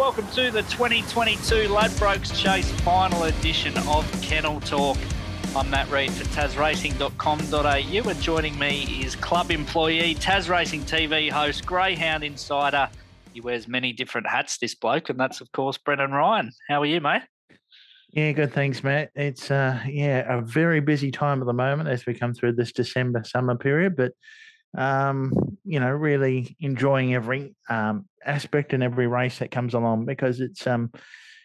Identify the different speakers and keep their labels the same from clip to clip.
Speaker 1: Welcome to the 2022 Ladbrokes Chase final edition of Kennel Talk. I'm Matt Reid for TasRacing.com.au and joining me is club employee, Tas Racing TV host, Greyhound Insider. He wears many different hats, this bloke, and that's, of course, Brendan Ryan. How are you, mate?
Speaker 2: Yeah, good. Thanks, Matt. It's uh, yeah, a very busy time at the moment as we come through this December summer period, but um, you know, really enjoying every um, aspect and every race that comes along because it's um,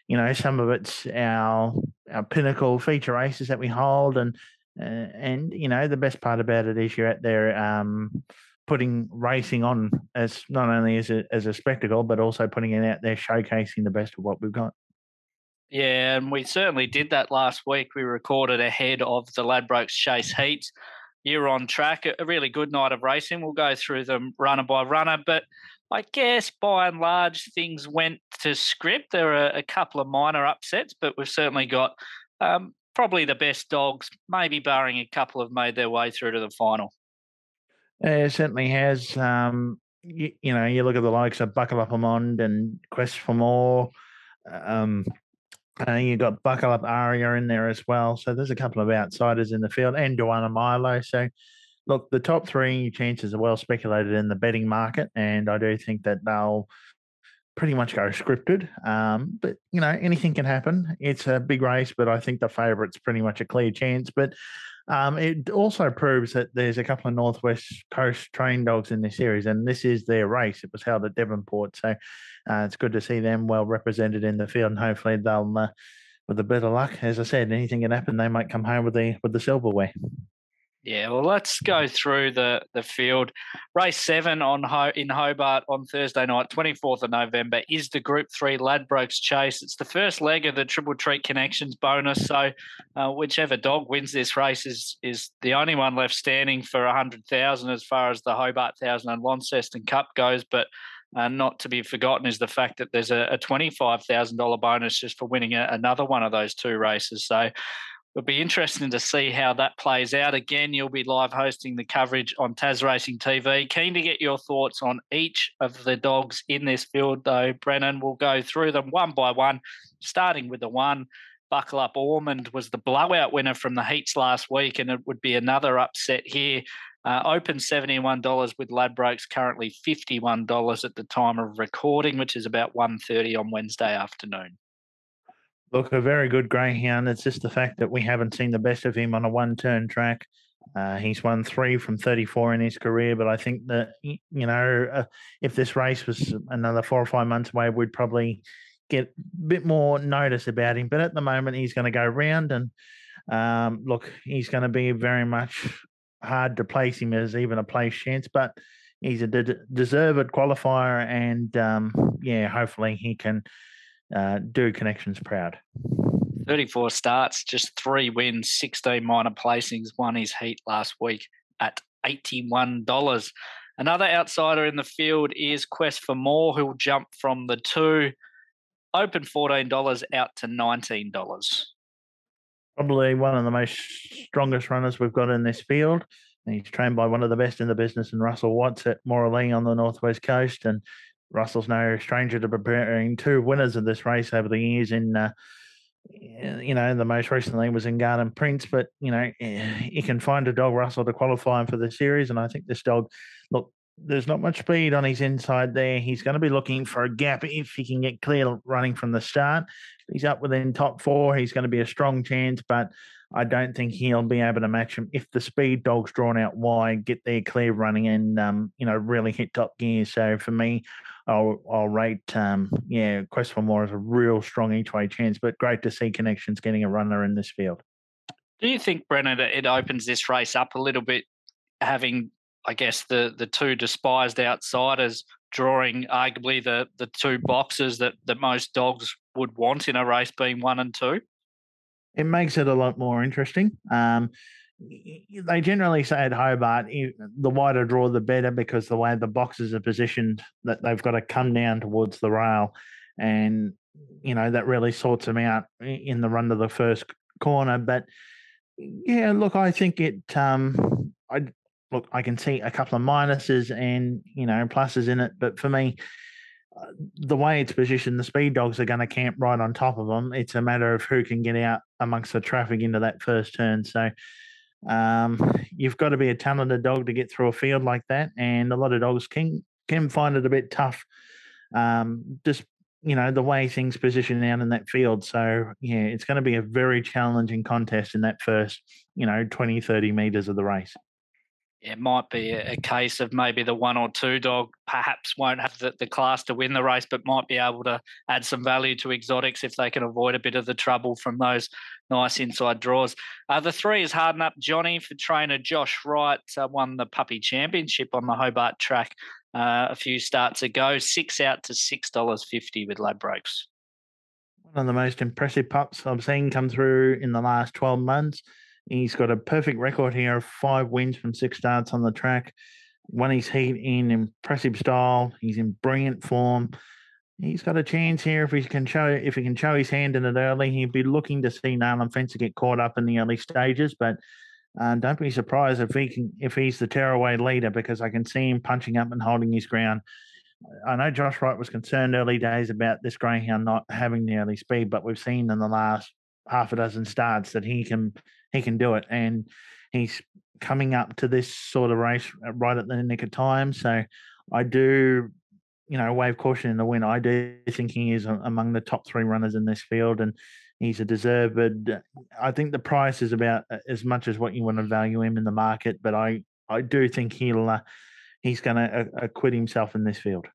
Speaker 2: you know, some of it's our our pinnacle feature races that we hold, and uh, and you know, the best part about it is you're out there um, putting racing on as not only as a as a spectacle, but also putting it out there, showcasing the best of what we've got.
Speaker 1: Yeah, and we certainly did that last week. We recorded ahead of the Ladbrokes Chase Heats. You're on track. A really good night of racing. We'll go through them runner by runner, but I guess by and large things went to script. There are a couple of minor upsets, but we've certainly got um, probably the best dogs, maybe barring a couple have made their way through to the final.
Speaker 2: it certainly has. Um, you, you, know, you look at the likes of Buckle Up Amond and Quest for More. Um, uh, you've got Buckle Up Aria in there as well. So there's a couple of outsiders in the field and Dewana Milo. So look, the top three chances are well speculated in the betting market, and I do think that they'll pretty much go scripted. Um, but you know, anything can happen. It's a big race, but I think the favourite's pretty much a clear chance. But um, it also proves that there's a couple of Northwest Coast trained dogs in this series, and this is their race. It was held at Devonport, so uh, it's good to see them well represented in the field, and hopefully they'll, uh, with a bit of luck, as I said, anything can happen. They might come home with the with the silverware.
Speaker 1: Yeah, well, let's go through the the field. Race seven on Ho- in Hobart on Thursday night, twenty fourth of November, is the Group Three Ladbrokes Chase. It's the first leg of the Triple Treat Connections bonus. So, uh, whichever dog wins this race is is the only one left standing for a hundred thousand as far as the Hobart Thousand and Launceston Cup goes. But uh, not to be forgotten is the fact that there's a, a $25,000 bonus just for winning a, another one of those two races. So it'll be interesting to see how that plays out. Again, you'll be live hosting the coverage on Tas Racing TV. Keen to get your thoughts on each of the dogs in this field, though. Brennan, we'll go through them one by one, starting with the one. Buckle Up Ormond was the blowout winner from the heats last week, and it would be another upset here. Uh, open $71 with Ladbrokes, currently $51 at the time of recording, which is about 1.30 on Wednesday afternoon.
Speaker 2: Look, a very good greyhound. It's just the fact that we haven't seen the best of him on a one-turn track. Uh, he's won three from 34 in his career, but I think that you know uh, if this race was another four or five months away, we'd probably get a bit more notice about him. But at the moment, he's going to go round, and um, look, he's going to be very much hard to place him as even a place chance. But he's a de- deserved qualifier, and um, yeah, hopefully he can uh, do connections proud.
Speaker 1: 34 starts, just three wins, 16 minor placings, won his heat last week at $81. Another outsider in the field is Quest for More, who'll jump from the two, open $14 out to $19.
Speaker 2: Probably one of the most strongest runners we've got in this field. He's trained by one of the best in the business, and Russell Watts at Moralee on the northwest coast, and Russell's no stranger to preparing two winners of this race over the years. In uh, you know, the most recently was in Garden Prince, but you know, you can find a dog Russell to qualify him for the series, and I think this dog, look, there's not much speed on his inside there. He's going to be looking for a gap if he can get clear running from the start. He's up within top four. He's going to be a strong chance, but I don't think he'll be able to match him if the speed dog's drawn out wide, get their clear running, and um, you know really hit top gear. So for me, I'll I'll rate um, yeah Quest for More as a real strong each way chance, but great to see connections getting a runner in this field.
Speaker 1: Do you think Brennan it opens this race up a little bit, having I guess the the two despised outsiders drawing arguably the the two boxes that that most dogs would want in a race being one and two?
Speaker 2: It makes it a lot more interesting. Um, they generally say at Hobart, the wider draw, the better, because the way the boxes are positioned, that they've got to come down towards the rail, and you know that really sorts them out in the run to the first corner. But yeah, look, I think it. Um, I look, I can see a couple of minuses and you know pluses in it, but for me, the way it's positioned, the speed dogs are going to camp right on top of them. It's a matter of who can get out amongst the traffic into that first turn. So um, you've got to be a talented dog to get through a field like that, and a lot of dogs can can find it a bit tough. Um, just you know the way things position out in that field. So yeah, it's going to be a very challenging contest in that first you know 20, 30 meters of the race
Speaker 1: it might be a case of maybe the one or two dog perhaps won't have the, the class to win the race, but might be able to add some value to exotics if they can avoid a bit of the trouble from those nice inside draws. Uh, the three is Harden Up Johnny for trainer Josh Wright, uh, won the puppy championship on the Hobart track uh, a few starts ago. Six out to $6.50 with Ladbrokes.
Speaker 2: One of the most impressive pups I've seen come through in the last 12 months. He's got a perfect record here of five wins from six starts on the track. Won his heat in impressive style. He's in brilliant form. He's got a chance here if he can show if he can show his hand in it early. He'd be looking to see Nayland Fencer get caught up in the early stages, but uh, don't be surprised if he can if he's the tearaway leader because I can see him punching up and holding his ground. I know Josh Wright was concerned early days about this greyhound not having the early speed, but we've seen in the last half a dozen starts that he can he can do it, and he's coming up to this sort of race uh, right at the nick of time. So I do, you know, wave caution in the win. I do think he is among the top three runners in this field, and he's a deserved. I think the price is about uh, as much as what you want to value him in the market, but I I do think he'll uh, he's going to uh, acquit himself in this field.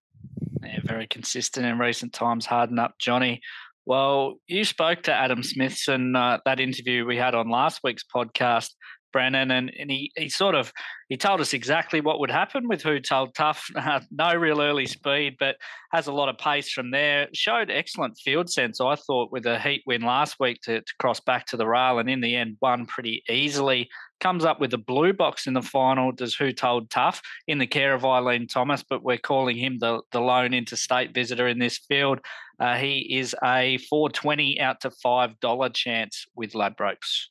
Speaker 1: Yeah, very consistent in recent times. Harden up, Johnny. Well, you spoke to Adam Smithson, uh, that interview we had on last week's podcast, Brennan, and, and he, he sort of he told us exactly what would happen with Who Told Tough. Uh, no real early speed, but has a lot of pace from there. Showed excellent field sense, I thought, with a heat win last week to, to cross back to the rail, and in the end won pretty easily. Comes up with a blue box in the final. Does Who Told Tough in the care of Eileen Thomas, but we're calling him the the lone interstate visitor in this field. Uh, he is a 420 out to $5 chance with Ladbrokes.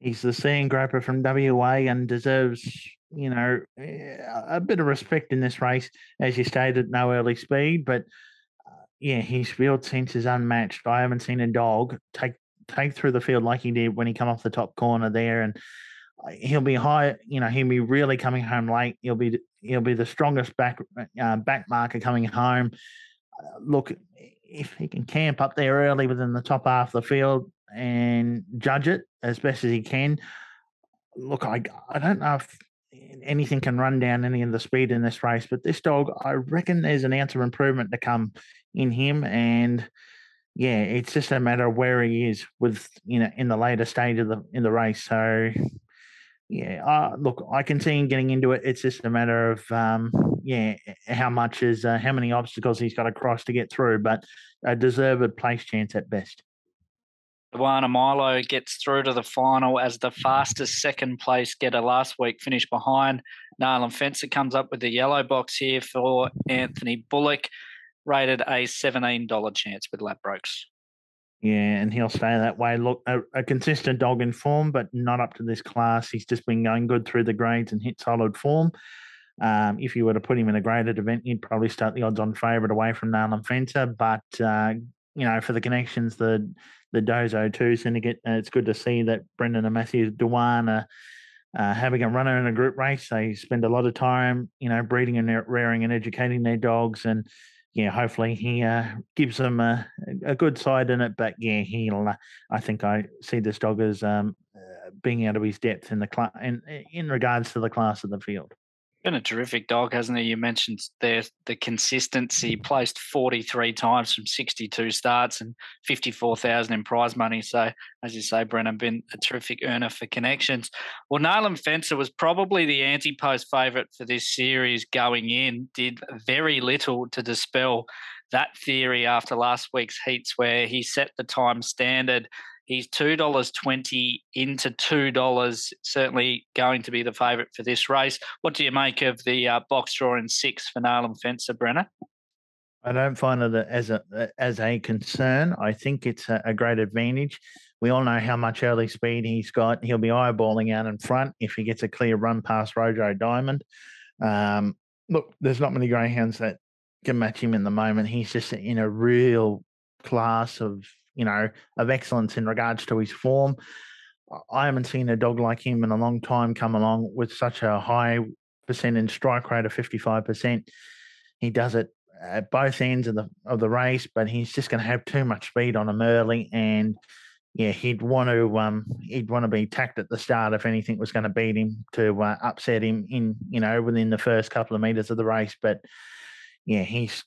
Speaker 2: He's the sandgroper from WA and deserves, you know, a bit of respect in this race. As you stated, no early speed, but uh, yeah, his field sense is unmatched. I haven't seen a dog take take through the field like he did when he come off the top corner there, and he'll be high. You know, he'll be really coming home late. He'll be he'll be the strongest back uh, back marker coming home. Uh, look, if he can camp up there early within the top half of the field and judge it as best as he can, look, I I don't know if anything can run down any of the speed in this race, but this dog, I reckon there's an ounce of improvement to come in him, and yeah, it's just a matter of where he is with you know in the later stage of the in the race. So yeah, uh, look, I can see him getting into it. It's just a matter of, um, yeah, how much is uh, how many obstacles he's got to cross to get through, but a deserved place chance at best.
Speaker 1: Dewana Milo gets through to the final as the fastest second place getter last week, finished behind. Nayland Fencer comes up with the yellow box here for Anthony Bullock, rated a $17 chance with lap Ladbrokes.
Speaker 2: Yeah, and he'll stay that way. Look, a, a, consistent dog in form, but not up to this class. He's just been going good through the grades and hit solid form. Um, if you were to put him in a graded event, you'd probably start the odds on favourite away from Nayland Fencer. But, uh, you know, for the connections, the the Dozo 2 syndicate, uh, it's good to see that Brendan and Matthew Dewan are uh, having a runner in a group race. They spend a lot of time, you know, breeding and rearing and educating their dogs. And yeah, hopefully he uh, gives them a, a, good side in it. But yeah, he'll. Uh, I think I see this dog as um, uh, being out of his depth in the class in in regards to the class of the field
Speaker 1: been a terrific dog, hasn't he? You mentioned there the consistency. Placed 43 times from 62 starts and 54,000 in prize money. So, as you say, Brennan, been a terrific earner for connections. Well, Nayland Fencer was probably the anti-post favourite for this series going in. Did very little to dispel that theory after last week's heats, where he set the time standard He's two dollars twenty into two dollars. Certainly going to be the favourite for this race. What do you make of the uh, box draw in six for Nayland Fencer, Brenner?
Speaker 2: I don't find it as a as a concern. I think it's a, a great advantage. We all know how much early speed he's got. He'll be eyeballing out in front if he gets a clear run past Rojo Diamond. Um, look, there's not many greyhounds that can match him in the moment. He's just in a real class of you know of excellence in regards to his form. I haven't seen a dog like him in a long time come along with such a high percentage strike rate of fifty five percent. He does it at both ends of the of the race, but he's just going to have too much speed on him early, and yeah, he'd want to um he'd want to be tacked at the start if anything was going to beat him to uh, upset him in you know within the first couple of meters of the race, but yeah, he's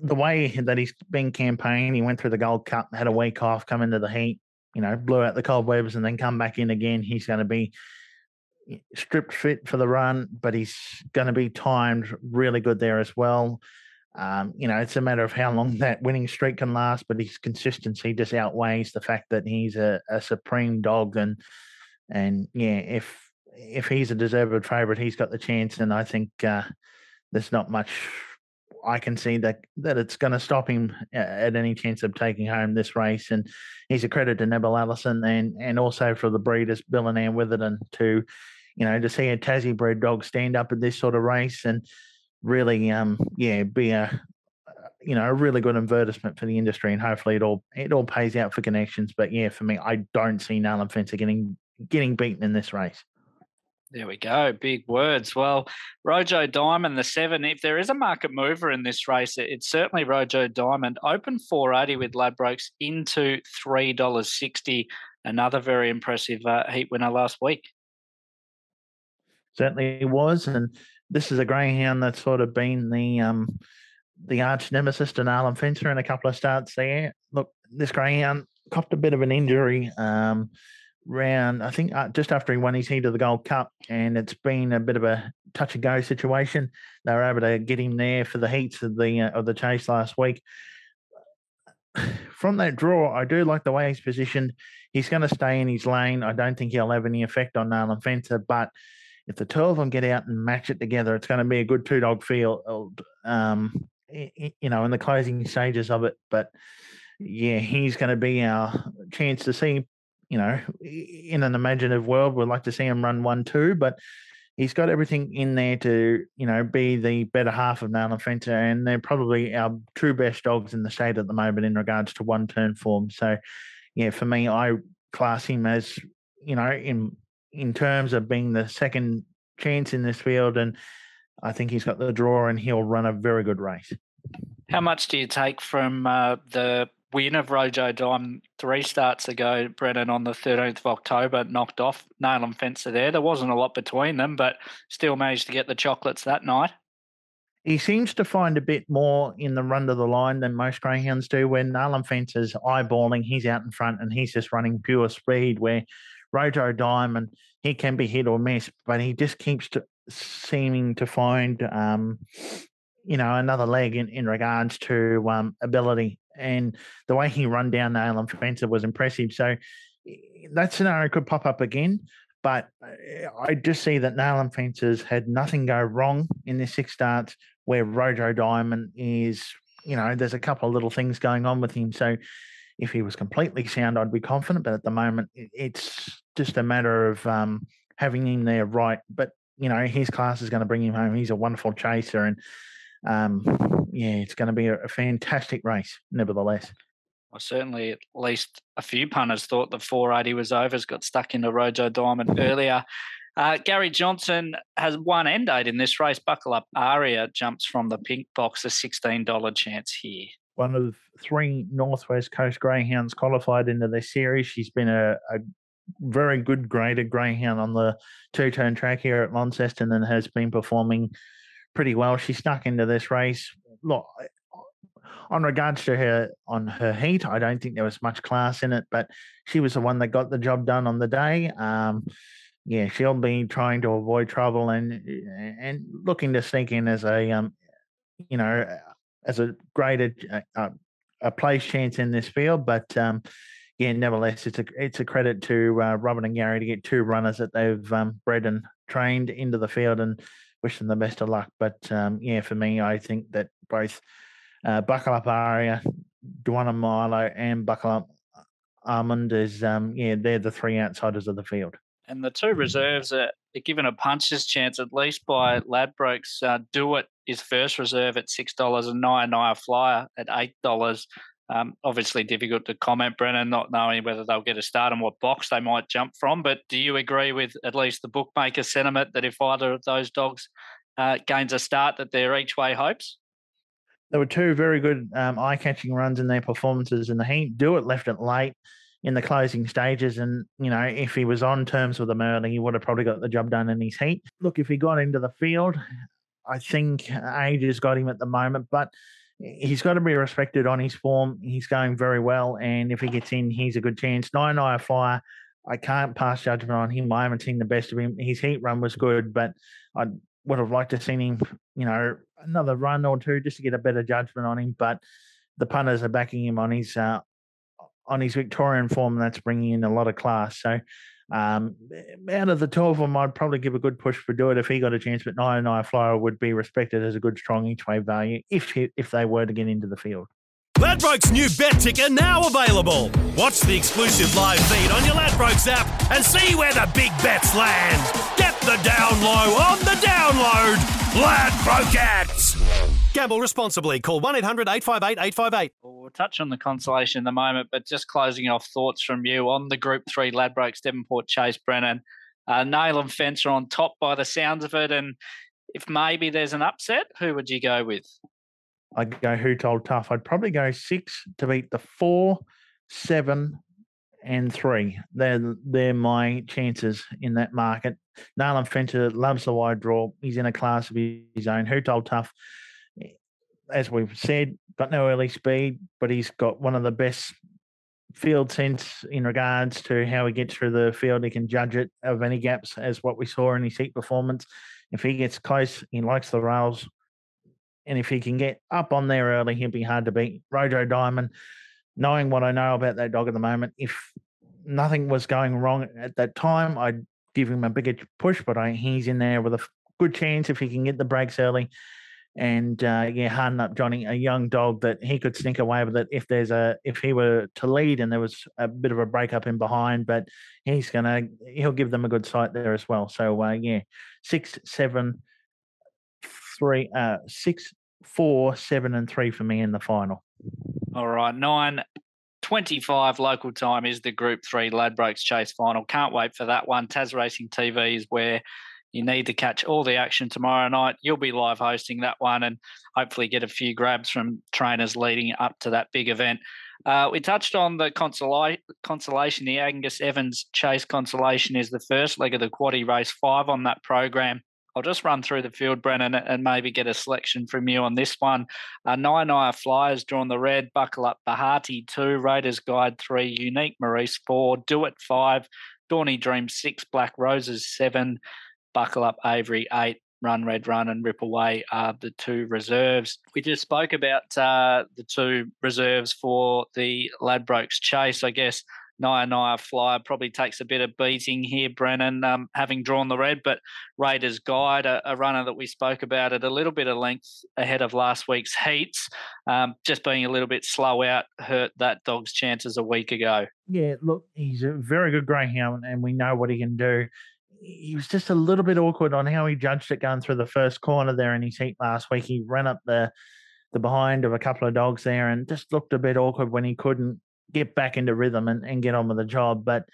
Speaker 2: the way that he's been campaigning. He went through the Gold Cup, had a week off, come into the heat, you know, blew out the cobwebs, and then come back in again. He's going to be stripped fit for the run, but he's going to be timed really good there as well. Um, you know, it's a matter of how long that winning streak can last, but his consistency just outweighs the fact that he's a, a supreme dog. And and yeah, if if he's a deserved favourite, he's got the chance. And I think uh, there's not much I can see that that it's going to stop him at any chance of taking home this race. And he's a credit to Neville Allison and and also for the breeders Bill and Ann Witherden to, you know, to see a Tassie bred dog stand up in this sort of race and really, um, yeah, be a you know a really good advertisement for the industry, and hopefully it all it all pays out for connections. But yeah, for me, I don't see Nalin Fencer getting getting beaten in this race.
Speaker 1: There we go. Big words. Well, Rojo Diamond, the seven. If there is a market mover in this race, it's certainly Rojo Diamond. Open 480 with Ladbrokes into $3.60. Another very impressive uh, heat winner last week.
Speaker 2: Certainly was. And this is a greyhound that's sort of been the um, the arch nemesis to Nalin Fencer in a couple of starts there. Look, this greyhound copped a bit of an injury. Um, round, I think uh, just after he won his heat of the Gold Cup, and it's been a bit of a touch and go situation. They were able to get him there for the heats of the uh, of the chase last week. From that draw, I do like the way he's positioned. He's going to stay in his lane. I don't think he'll have any effect on Nalin Fencer, but if the two of them get out and match it together, it's going to be a good two dog field. Um, you know, in the closing stages of it, but yeah, he's going to be our chance to see you know, in an imaginative world, we'd like to see him run one two, but he's got everything in there to, you know, be the better half of Nalin Fencer, and they're probably our true best dogs in the state at the moment in regards to one turn form. So, yeah, for me, I class him as, you know, in in terms of being the second chance in this field, and I think he's got the draw, and he'll run a very good race.
Speaker 1: How much do you take from uh, the win of Rojo Diamond three starts ago, Brennan, on the 13th of October, knocked off Nalin Fencer there. There wasn't a lot between them, but still managed to get the chocolates that night.
Speaker 2: He seems to find a bit more in the run to the line than most greyhounds do. When Nalin Fencer's eyeballing, he's out in front and he's just running pure speed. Where Rojo Diamond, he can be hit or miss, but he just keeps to, seeming to find, um, you know, another leg in, in regards to um, ability and the way he run down the Nalin Fencer was impressive. So that scenario could pop up again. But uh, I just see that Nalin Fencer's had nothing go wrong in this six starts where Rojo Diamond is, you know, there's a couple of little things going on with him. So if he was completely sound, I'd be confident. But at the moment, it's just a matter of um, having him there right. But, you know, his class is going to bring him home. He's a wonderful chaser. And um, yeah, it's going to be a, a fantastic race, nevertheless.
Speaker 1: Well, certainly, at least a few punters thought the 480 was over. Has got stuck into Rojo Diamond earlier. Uh, Gary Johnson has one end date in this race. Buckle up, Aria jumps from the pink box, a $16 chance here.
Speaker 2: One of three Northwest Coast Greyhounds qualified into this series. She's been a, a very good graded greyhound on the two turn track here at Launceston and has been performing pretty well. She snuck into this race. Look, on regards to her on her heat, I don't think there was much class in it, but she was the one that got the job done on the day. Um, yeah, she'll be trying to avoid trouble and and looking to sneak in as a um, you know, as a graded uh, uh, a place chance in this field. But um, yeah, nevertheless, it's a it's a credit to uh, Robin and Gary to get two runners that they've um, bred and trained into the field and wish them the best of luck. But um, yeah, for me, I think that both uh, Buckle Up Aria, Dewana Milo, and Buckle Up Almond is um, yeah, they're the three outsiders of the field.
Speaker 1: And the two reserves are given a puncher's chance at least by Ladbrokes. Uh, Do It is first reserve at $6 and Naya Naya Flyer at $8. Um, obviously, difficult to comment, Brennan, not knowing whether they'll get a start and what box they might jump from. But do you agree with at least the bookmaker sentiment that if either of those dogs uh, gains a start, that they're each way hopes?
Speaker 2: There were two very good um, eye-catching runs in their performances in the heat. Do it left it late in the closing stages, and you know if he was on terms with them early, he would have probably got the job done in his heat. Look, if he got into the field, I think age has got him at the moment, but he's got to be respected on his form. He's going very well, and if he gets in, he's a good chance. Nine Eye Fire, I can't pass judgment on him. I haven't seen the best of him. His heat run was good, but I would have liked to have seen him, you know, another run or two just to get a better judgment on him. But the punters are backing him on his uh, on his Victorian form. That's bringing in a lot of class. So um, out of the two of them, I'd probably give a good push for Do It if he got a chance. But Nine Nine Flyer would be respected as a good, strong each way value if he, if they were to get into the field.
Speaker 3: Ladbrokes new bet ticker now available. Watch the exclusive live feed on your Ladbrokes app and see where the big bets land. Get the down low on the download. Ladbrokes. Gamble responsibly. Call 1 800 858 858.
Speaker 1: Touch on the consolation in a moment, but just closing off thoughts from you on the Group 3 Ladbrokes Devonport Chase Brennan. Uh, Nail and Fencer on top by the sounds of it. And if maybe there's an upset, who would you go with?
Speaker 2: I'd go who told tough. I'd probably go six to beat the four, seven, and three. They're they're my chances in that market. Nayland Fencer loves the wide draw. He's in a class of his own. Who told tough? As we've said, got no early speed, but he's got one of the best field sense in regards to how he gets through the field. He can judge it of any gaps, as what we saw in his heat performance. If he gets close, he likes the rails and if he can get up on there early, he'll be hard to beat. Rojo Diamond, knowing what I know about that dog at the moment, if nothing was going wrong at that time, I'd give him a bigger push, but I, he's in there with a good chance if he can get the breaks early. And uh, yeah, harden up Johnny, a young dog that he could sneak away with it if there's a if he were to lead and there was a bit of a break up in behind, but he's gonna he'll give them a good sight there as well. So uh, yeah, six, seven, three, uh, six, four, seven, and three for me in the final.
Speaker 1: All right, nine. 25 local time is the Group 3 Ladbrokes Chase final. Can't wait for that one. Tas Racing TV is where you need to catch all the action tomorrow night. You'll be live hosting that one and hopefully get a few grabs from trainers leading up to that big event. Uh, we touched on the consola- consolation. The Angus Evans Chase consolation is the first leg of the quaddy race five on that program. I'll just run through the field, Brennan, and maybe get a selection from you on this one. Uh, Nine Eye Flyers drawn the red, Buckle Up Bahati 2, Raiders Guide 3, Unique Maurice 4, Do It 5, Dawny Dream 6, Black Roses 7, Buckle Up Avery 8, Run Red Run and Rip Away are the two reserves. We just spoke about uh, the two reserves for the Ladbrokes Chase. I guess Naya Naya Flyer probably takes a bit of beating here, Brennan, um, having drawn the red. But Raiders Guide, a, a, runner that we spoke about at a little bit of length ahead of last week's heats, um, just being a little bit slow out hurt that dog's chances a week ago.
Speaker 2: Yeah, look, he's a very good greyhound, and we know what he can do. He was just a little bit awkward on how he judged it going through the first corner there in his heat last week. He ran up the the behind of a couple of dogs there and just looked a bit awkward when he couldn't get back into rhythm and, and get on with the job. But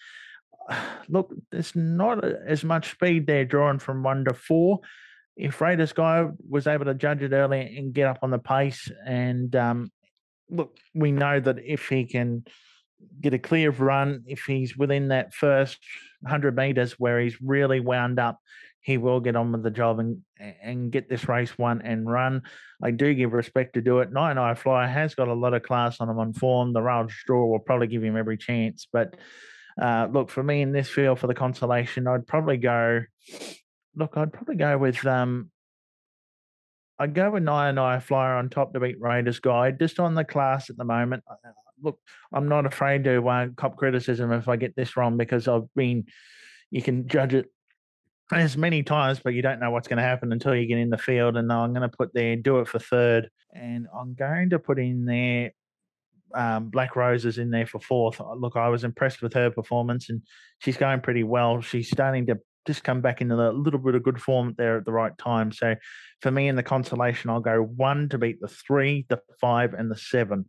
Speaker 2: look, there's not as much speed there drawing from one to four. If Raiders Guide was able to judge it early and get up on the pace, and um, look, we know that if he can get a clear run, if he's within that first 100 meters where he's really wound up, he will get on with the job and and get this race won and run. I do give respect to do it. Nine Eye Flyer has got a lot of class on him on form. The Rail Straw will probably give him every chance. But uh, look, for me in this field for the consolation, I'd probably go. Look, I'd probably go with um. I'd go with Nine Eye Flyer on top to beat Raiders Guide, just on the class at the moment. Look, I'm not afraid to uh, cop criticism if I get this wrong because I've been. You can judge it as many times, but you don't know what's going to happen until you get in the field. And I'm going to put there, do it for third. And I'm going to put in there um, Black Roses in there for fourth. Uh, look, I was impressed with her performance and she's going pretty well. She's starting to just come back into a little bit of good form there at the right time. So for me in the consolation, I'll go one to beat the three, the five, and the seven.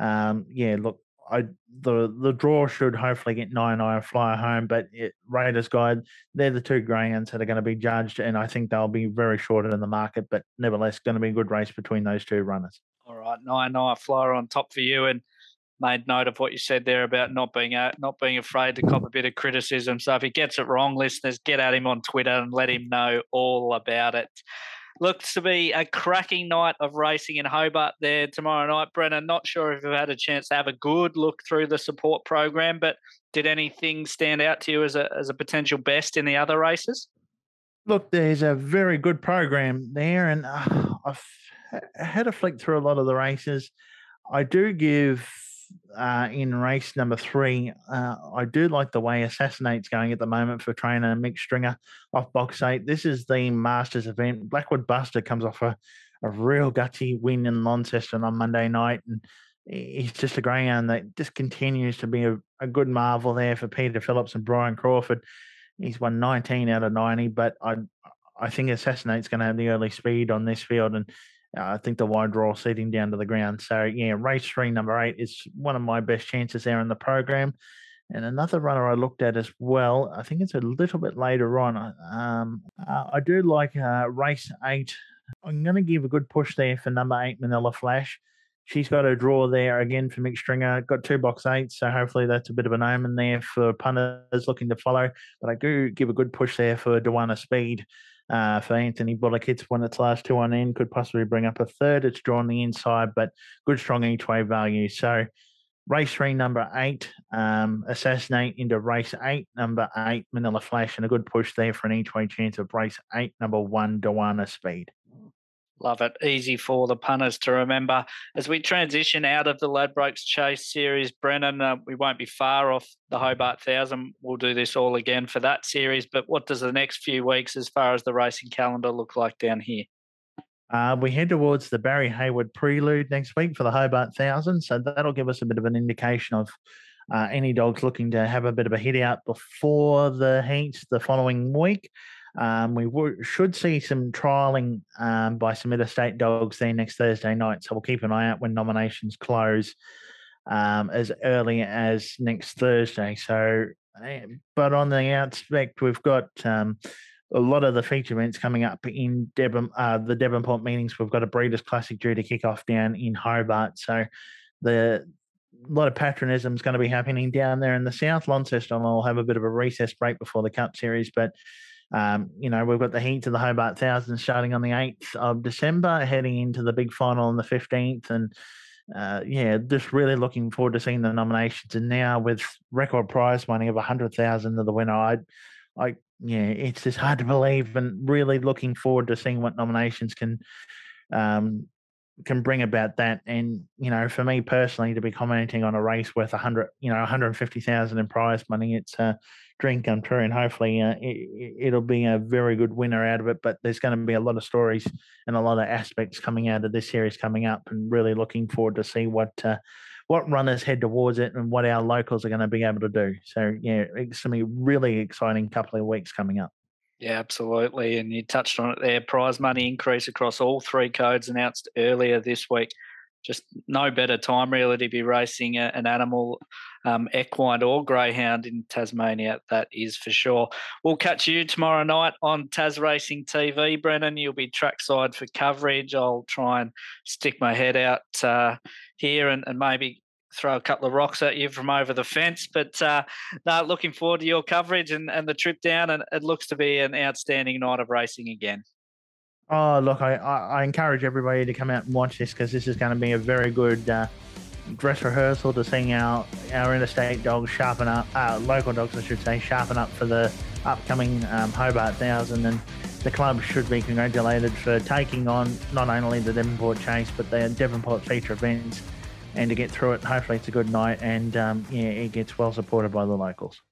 Speaker 2: Um, yeah, look, I the the draw should hopefully get nine eye fly home, but it, Raiders guide they're the two greyhounds that are going to be judged, and I think they'll be very shorted in the market, but nevertheless going to be a good race between those two runners.
Speaker 1: All right, nine eye flyer on top for you, and made note of what you said there about not being uh, not being afraid to cop a bit of criticism. So if he gets it wrong, listeners, get at him on Twitter and let him know all about it. Looks to be a cracking night of racing in Hobart there tomorrow night. Brennan, not sure if you've had a chance to have a good look through the support program, but did anything stand out to you as a as a potential best in the other races?
Speaker 2: Look, there's a very good program there, and uh, I've had a flick through a lot of the races. I do give uh, in race number three, uh, I do like the way Assassinate's going at the moment for trainer Mick Stringer off box eight. This is the Masters event. Blackwood Buster comes off a, a real gutsy win in Launceston on Monday night. And he's just a greyhound that just continues to be a, a good marvel there for Peter Phillips and Brian Crawford. He's won 19 out of 90, but I I think Assassinate's going to have the early speed on this field. And uh, I think the wide draw seating down to the ground. So yeah, race three, number eight is one of my best chances there in the program. And another runner I looked at as well, I think it's a little bit later on. Um, uh, I do like uh, race eight. I'm going to give a good push there for number eight, Manila Flash. She's got a draw there again for Mick Stringer. Got two box eights, so hopefully that's a bit of an omen there for punters looking to follow. But I do give a good push there for Dewana Speed uh, for Anthony Bullock. It's one its last two on end, could possibly bring up a third. It's drawn the inside, but good, strong each way value. So race three, number eight, um, assassinate into race eight, number eight, Manila Flash, and a good push there for an each way chance of race eight, number one, Dewana Speed.
Speaker 1: Love it. Easy for the punters to remember. As we transition out of the Ladbrokes Chase series, Brennan, uh, we won't be far off the Hobart Thousand. We'll do this all again for that series. But what does the next few weeks, as far as the racing calendar, look like down here?
Speaker 2: Uh, we head towards the Barry Hayward Prelude next week for the Hobart Thousand. So that'll give us a bit of an indication of uh, any dogs looking to have a bit of a hit out before the heats the following week. Um, we w- should see some trialling um, by some interstate dogs there next Thursday night. So we'll keep an eye out when nominations close um, as early as next Thursday. So, eh, but on the outspect, we've got um, a lot of the feature events coming up in Devon, uh, the Devonport meetings. We've got a Breeders' Classic due to kick off down in Hobart. So the a lot of patronism is going to be happening down there in the south. Launceston will have a bit of a recess break before the Cup Series, but um, you know, we've got the heat of the Hobart Thousand starting on the 8th of December, heading into the big final on the 15th. And uh, yeah, just really looking forward to seeing the nominations. And now with record prize money of 100000 to the winner, I, I, yeah, it's just hard to believe and really looking forward to seeing what nominations can um, can bring about that. And you know, for me personally, to be commenting on a race worth a hundred, you know, one hundred fifty thousand in prize money, it's a dream come true, and hopefully, uh, it, will be a very good winner out of it. But there's going to be a lot of stories and a lot of aspects coming out of this series coming up, and really looking forward to see what. Uh, what runners head towards it and what our locals are going to be able to do. So, yeah, it's going to be really exciting couple of weeks coming up.
Speaker 1: Yeah, absolutely. And you touched on it there. Prize money increase across all three codes announced earlier this week. Just no better time really to be racing an animal, um, equine or greyhound in Tasmania. That is for sure. We'll catch you tomorrow night on Tas Racing TV, Brennan. You'll be trackside for coverage. I'll try and stick my head out uh, here and, and maybe throw a couple of rocks at you from over the fence. But uh, no, looking forward to your coverage and, and the trip down. And it looks to be an outstanding night of racing again.
Speaker 2: Oh, look, I, I, encourage everybody to come out and watch this because this is going to be a very good uh, dress rehearsal to seeing our, our interstate dogs sharpen up, uh, local dogs, I should say, sharpen up for the upcoming um, Hobart Thousand. And the club should be congratulated for taking on not only the Devonport Chase, but the Devonport feature events and to get through it. Hopefully, it's a good night, and um, yeah, it gets well supported by the locals.